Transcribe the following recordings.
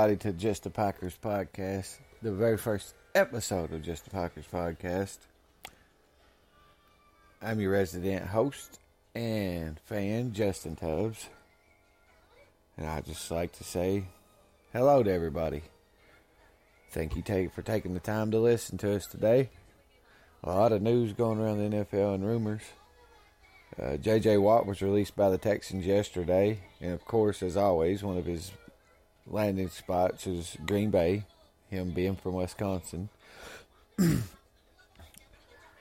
Everybody, to Just the Packers podcast, the very first episode of Just the Packers podcast. I'm your resident host and fan, Justin Tubbs. And I'd just like to say hello to everybody. Thank you take, for taking the time to listen to us today. A lot of news going around the NFL and rumors. Uh, J.J. Watt was released by the Texans yesterday, and of course, as always, one of his landing spots is Green Bay, him being from Wisconsin.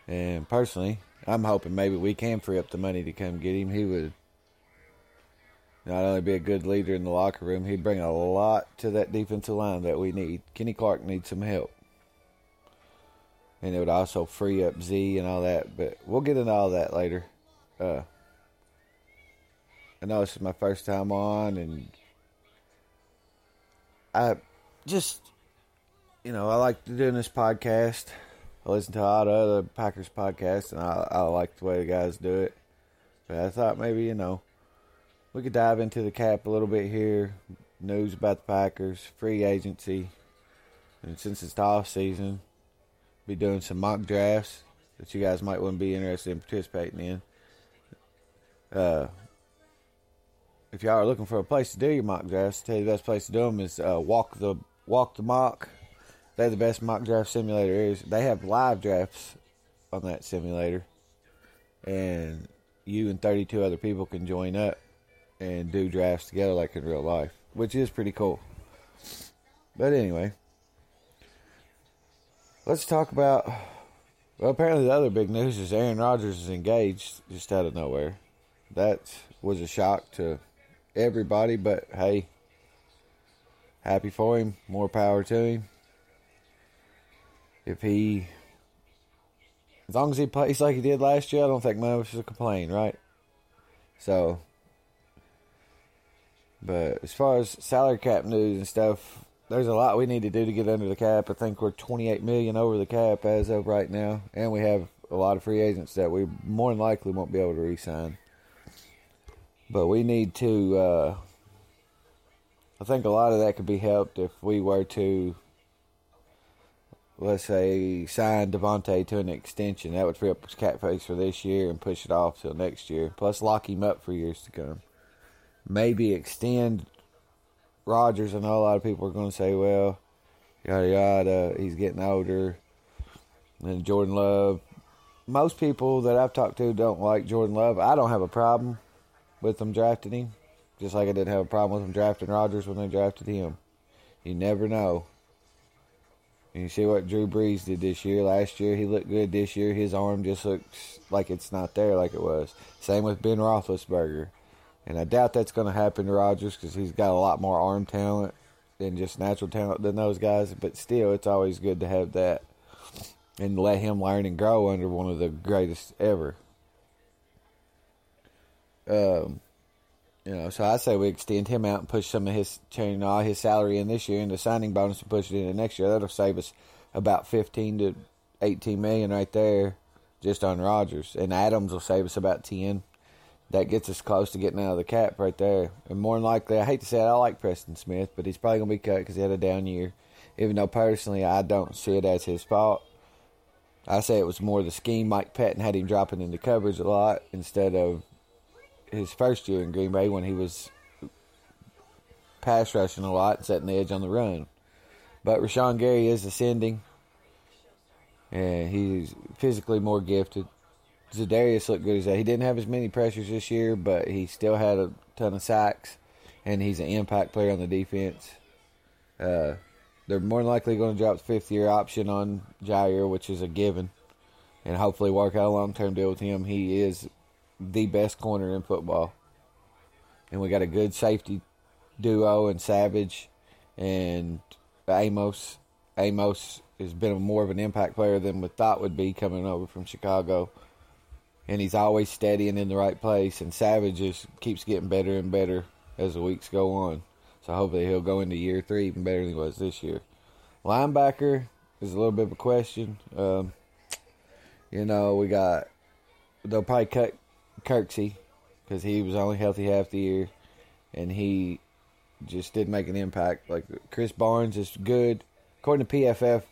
and personally, I'm hoping maybe we can free up the money to come get him. He would not only be a good leader in the locker room, he'd bring a lot to that defensive line that we need. Kenny Clark needs some help. And it would also free up Z and all that, but we'll get into all that later. Uh, I know this is my first time on, and I just, you know, I like doing this podcast. I listen to a lot of other Packers podcasts, and I, I like the way the guys do it. But I thought maybe, you know, we could dive into the cap a little bit here. News about the Packers, free agency, and since it's the off season, be doing some mock drafts that you guys might want to be interested in participating in. Uh, if y'all are looking for a place to do your mock drafts, I tell you the best place to do them is uh, walk the walk the mock. They're the best mock draft simulator is. They have live drafts on that simulator, and you and 32 other people can join up and do drafts together like in real life, which is pretty cool. But anyway, let's talk about. Well, apparently the other big news is Aaron Rodgers is engaged just out of nowhere. That was a shock to everybody, but hey, happy for him. More power to him. If he, as long as he plays like he did last year, I don't think us should complain, right? So, but as far as salary cap news and stuff, there's a lot we need to do to get under the cap. I think we're 28 million over the cap as of right now, and we have a lot of free agents that we more than likely won't be able to re-sign. But we need to. Uh, I think a lot of that could be helped if we were to, let's say, sign Davante to an extension. That would free up his space for this year and push it off till next year. Plus, lock him up for years to come. Maybe extend Rodgers. I know a lot of people are going to say, well, yada yada, he's getting older. And Jordan Love. Most people that I've talked to don't like Jordan Love. I don't have a problem with them drafting him, just like I didn't have a problem with them drafting Rodgers when they drafted him. You never know. And you see what Drew Brees did this year. Last year, he looked good. This year, his arm just looks like it's not there like it was. Same with Ben Roethlisberger. And I doubt that's going to happen to Rodgers because he's got a lot more arm talent than just natural talent than those guys. But still, it's always good to have that and let him learn and grow under one of the greatest ever. Um, you know, so I say we extend him out and push some of his turning all his salary in this year into signing bonus and push it into next year. That'll save us about fifteen to eighteen million right there, just on Rodgers. And Adams will save us about ten. That gets us close to getting out of the cap right there. And more than likely, I hate to say it, I like Preston Smith, but he's probably gonna be cut because he had a down year. Even though personally, I don't see it as his fault. I say it was more the scheme. Mike Pettine had him dropping into coverage a lot instead of his first year in Green Bay when he was pass rushing a lot setting the edge on the run. But Rashan Gary is ascending, and he's physically more gifted. Za'Darius looked good as that. He didn't have as many pressures this year, but he still had a ton of sacks, and he's an impact player on the defense. Uh, they're more than likely going to drop the fifth year option on Jaire, which is a given, and hopefully work out a long term deal with him. He is the best corner in football. And we got a good safety duo in Savage and Amos. Amos has been more of an impact player than we thought would be coming over from Chicago. And he's always steady and in the right place. And Savage just keeps getting better and better as the weeks go on. So hopefully he'll go into year three even better than he was this year. Linebacker is a little bit of a question. Um, you know, we got they'll probably cut Kirksey because he was only healthy half the year, and he just didn't make an impact. Like Krys Barnes is good. According to PFF,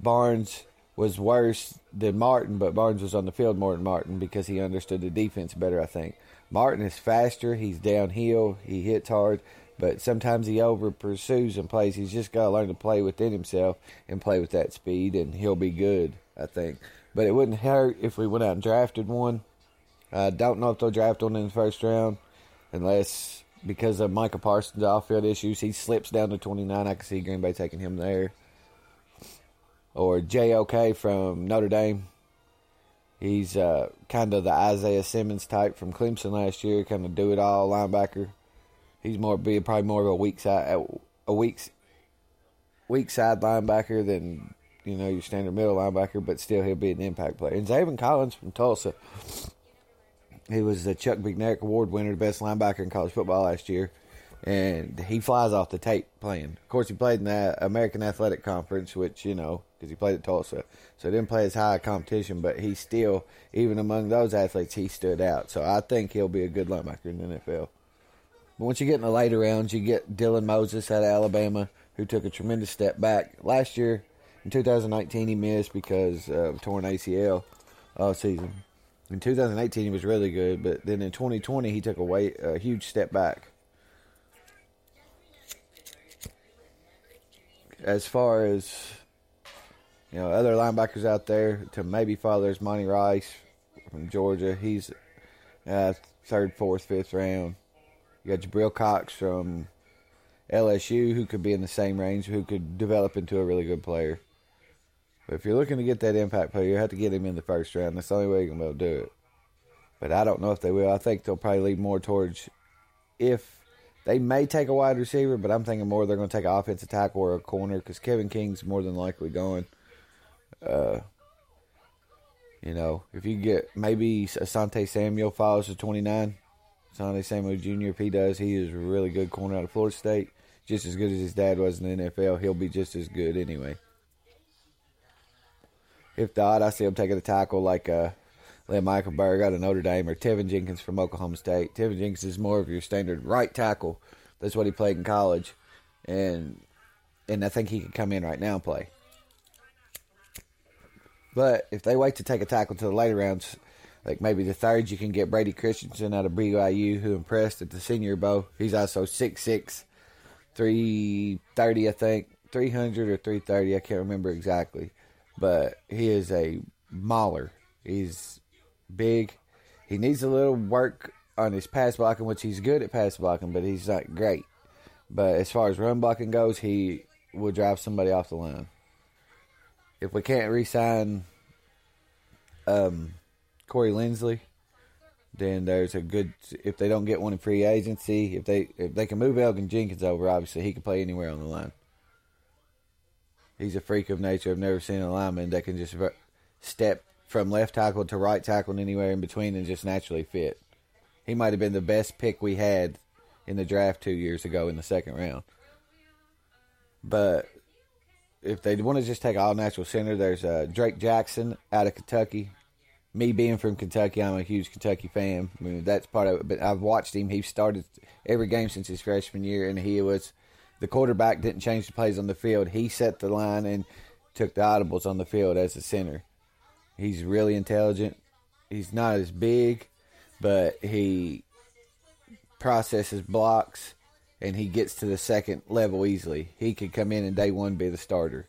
Barnes was worse than Martin, but Barnes was on the field more than Martin because he understood the defense better, I think. Martin is faster, he's downhill, he hits hard, but sometimes he over pursues and plays. He's just got to learn to play within himself and play with that speed, and he'll be good, I think. But it wouldn't hurt if we went out and drafted one. I don't know if they'll draft one in the first round unless because of Micah Parsons' off field issues, he slips down to 29. I can see Green Bay taking him there. Or JOK from Notre Dame. He's uh, kind of the Isaiah Simmons type from Clemson last year, kind of do it all linebacker. He's more be probably more of a weak side a weak weak side linebacker than you know your standard middle linebacker, but still he'll be an impact player. And Zaven Collins from Tulsa, he was the Chuck Bednarik Award winner, the best linebacker in college football last year. And he flies off the tape playing. Of course, he played in the American Athletic Conference, which, you know, because he played at Tulsa. So he didn't play as high a competition, but he still, even among those athletes, he stood out. So I think he'll be a good linebacker in the NFL. But once you get in the later rounds, you get Dylan Moses out of Alabama, who took a tremendous step back. Last year, in 2019, he missed because of torn ACL all season. In 2018, he was really good, but then in 2020, he took a, a huge step back. As far as you know, other linebackers out there to maybe follow, there's Monty Rice from Georgia. He's uh, third, fourth, fifth round. You got Jabril Cox from LSU, who could be in the same range, who could develop into a really good player. But if you're looking to get that impact player, you have to get him in the first round. That's the only way you're to be able to do it. But I don't know if they will. I think they'll probably lead more towards if they may take a wide receiver, but I'm thinking more they're going to take an offensive tackle or a corner because Kevin King's more than likely going. Uh, you know, if you get maybe Asante Samuel follows to 29, Asante Samuel Jr. If he does, he is a really good corner out of Florida State, just as good as his dad was in the NFL. He'll be just as good anyway. If not, I see him taking a tackle like uh, Liam Eichenberg out of Notre Dame or Teven Jenkins from Oklahoma State. Teven Jenkins is more of your standard right tackle. That's what he played in college, and and I think he can come in right now and play. But if they wait to take a tackle to the later rounds, like maybe the third, you can get Brady Christensen out of BYU, who impressed at the Senior Bowl. He's also 6'6", 330, I think, 300 or 330, I can't remember exactly. But he is a mauler. He's big. He needs a little work on his pass blocking, which he's good at pass blocking, but he's not great. But as far as run blocking goes, he will drive somebody off the line. If we can't re-sign um, Corey Linsley, then there's a good. If they don't get one in free agency, if they if they can move Elgton Jenkins over, obviously he can play anywhere on the line. He's a freak of nature. I've never seen a lineman that can just step from left tackle to right tackle and anywhere in between and just naturally fit. He might have been the best pick we had in the draft two years ago in the second round. But if they want to just take all natural center, there's uh, Drake Jackson out of Kentucky. Me being from Kentucky, I'm a huge Kentucky fan. I mean, that's part of it. But I've watched him. He started every game since his freshman year, and he was the quarterback. Didn't change the plays on the field. He set the line and took the audibles on the field as a center. He's really intelligent. He's not as big, but he processes blocks and he gets to the second level easily. He could come in and day one be the starter.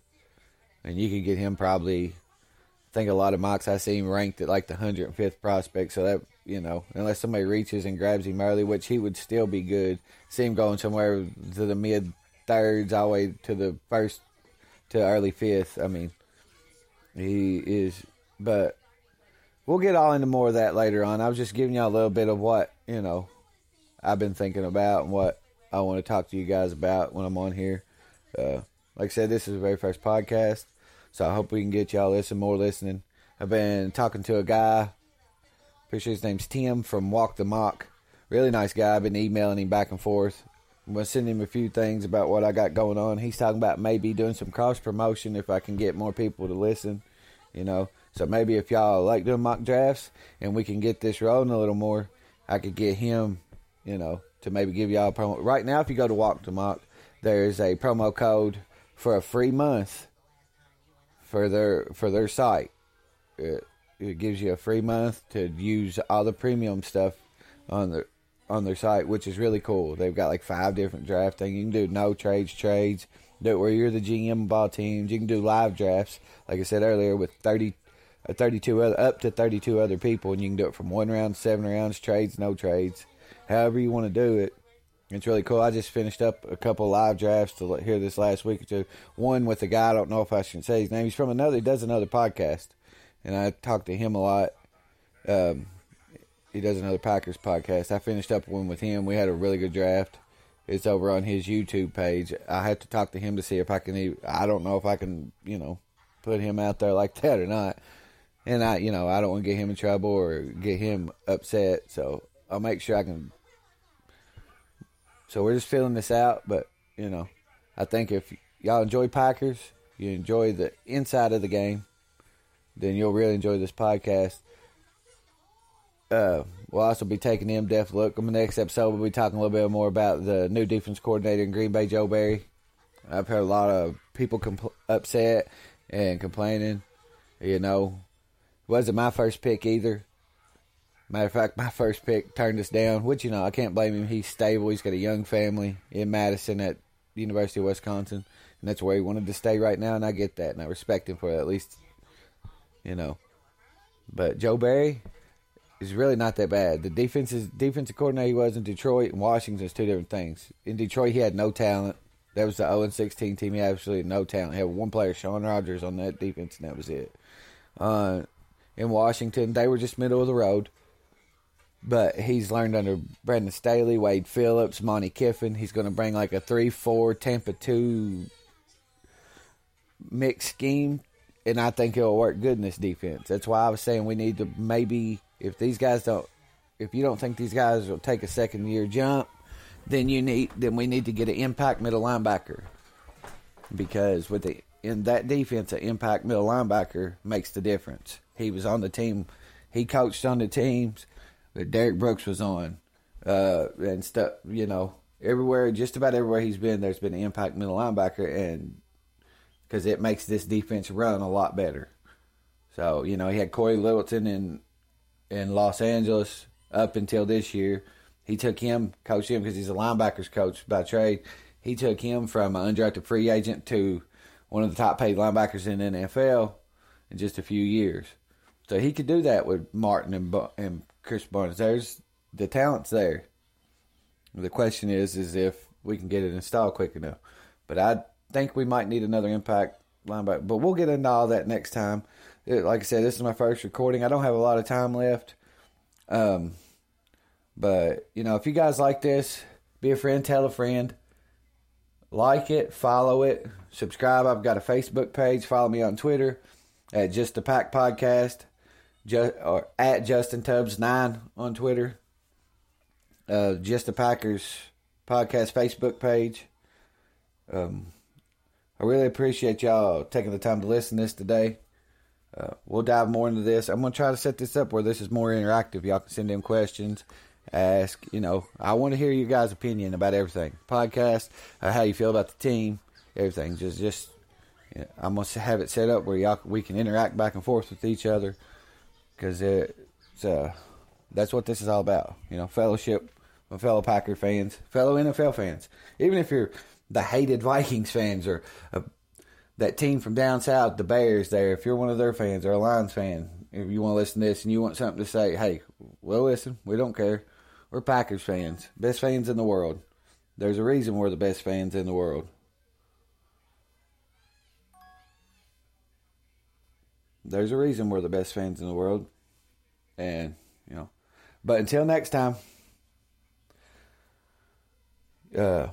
And you could get him probably I think a lot of mocks I see him ranked at like the 105th prospect. So that, you know, unless somebody reaches and grabs him early, which he would still be good. See him going somewhere to the mid thirds all the way to the first to early fifth. I mean, he is but we'll get all into more of that later on. I was just giving y'all a little bit of what, you know, I've been thinking about and what I want to talk to you guys about when I'm on here. Uh, like I said, this is the very first podcast, so I hope we can get y'all listen more listening. I've been talking to a guy, pretty sure his name's Tim from Walk the Mock. Really nice guy. I've been emailing him back and forth. To send him a few things about what I got going on. He's talking about maybe doing some cross promotion if I can get more people to listen, you know. So maybe if y'all like doing mock drafts and we can get this rolling a little more, I could get him you know, to maybe give y'all a promo. Right now, if you go to Walk the Mock, there is a promo code for a free month for their for their site. It, it gives you a free month to use all the premium stuff on their on their site, which is really cool. They've got like five different draft things. You can do no trades, trades, do it where you're the GM of all teams. You can do live drafts, like I said earlier, with thirty, uh, thirty-two other, up to thirty-two other people, and you can do it from one round, seven rounds, trades, no trades, however you want to do it. It's really cool. I just finished up a couple live drafts to hear this last week or two. One with a guy I don't know if I should say his name. He's from another. He does another podcast, and I talk to him a lot. Um, he does another Packers podcast. I finished up one with him. We had a really good draft. It's over on his YouTube page. I have to talk to him to see if I can. I don't know if I can, you know, put him out there like that or not. And I, you know, I don't want to get him in trouble or get him upset. So I'll make sure I can. So we're just filling this out, but you know, I think if y'all enjoy Packers, you enjoy the inside of the game, then you'll really enjoy this podcast. Uh, we'll also be taking an in-depth look. On the next episode, we'll be talking a little bit more about the new defense coordinator in Green Bay, Joe Barry. I've heard a lot of people compl- upset and complaining. You know, wasn't my first pick either. Matter of fact, my first pick turned us down, which you know I can't blame him. He's stable. He's got a young family in Madison at University of Wisconsin, and that's where he wanted to stay right now. And I get that, and I respect him for it, at least, you know. But Joe Barry, is really not that bad. The defense's defensive coordinator he was in Detroit and Washington is two different things. In Detroit, he had no talent. That was the 0 16 team. He had absolutely no talent. He had one player, Sean Rogers, on that defense, and that was it. Uh, in Washington, they were just middle of the road. But he's learned under Brandon Staley, Wade Phillips, Monte Kiffin. He's going to bring like a 3 4 Tampa 2 mixed scheme, and I think it'll work good in this defense. That's why I was saying we need to maybe if these guys don't, if you don't think these guys will take a second year jump, then you need then we need to get an impact middle linebacker because with the in that defense, an impact middle linebacker makes the difference. He was on the team, he coached on the teams that Derrick Brooks was on, uh, and stuff. You know, everywhere, just about everywhere he's been, there's been an impact middle linebacker, and because it makes this defense run a lot better. So you know, he had Cory Littleton and in Los Angeles up until this year. He took him, coached him because he's a linebackers coach by trade. He took him from an undrafted free agent to one of the top paid linebackers in the NFL in just a few years. So he could do that with Martin and and Krys Barnes. There's the talent's there. The question is, is if we can get it installed quick enough. But I think we might need another impact linebacker. But we'll get into all that next time like I said, this is my first recording. I don't have a lot of time left. Um, but you know, if you guys like this, be a friend, tell a friend, like it, follow it, subscribe. I've got a Facebook page. Follow me on Twitter at Just the Pack Podcast, just or at Justin Tubbs nine on Twitter. Uh, Just the Packers Podcast Facebook page. Um, I really appreciate y'all taking the time to listen to this today. Uh, we'll dive more into this. I'm gonna try to set this up where this is more interactive. Y'all can send in questions, ask. You know, I want to hear your guys' opinion about everything. Podcast, uh, how you feel about the team, everything. Just, just you know, I'm gonna have it set up where y'all we can interact back and forth with each other because it's uh, that's what this is all about. You know, fellowship with fellow Packer fans, fellow NFL fans. Even if you're the hated Vikings fans or uh, that team from down south, the Bears there, if you're one of their fans or a Lions fan, if you want to listen to this and you want something to say, hey, we'll listen. We don't care. We're Packers fans, best fans in the world. There's a reason we're the best fans in the world. There's a reason we're the best fans in the world. And, you know, but until next time, uh,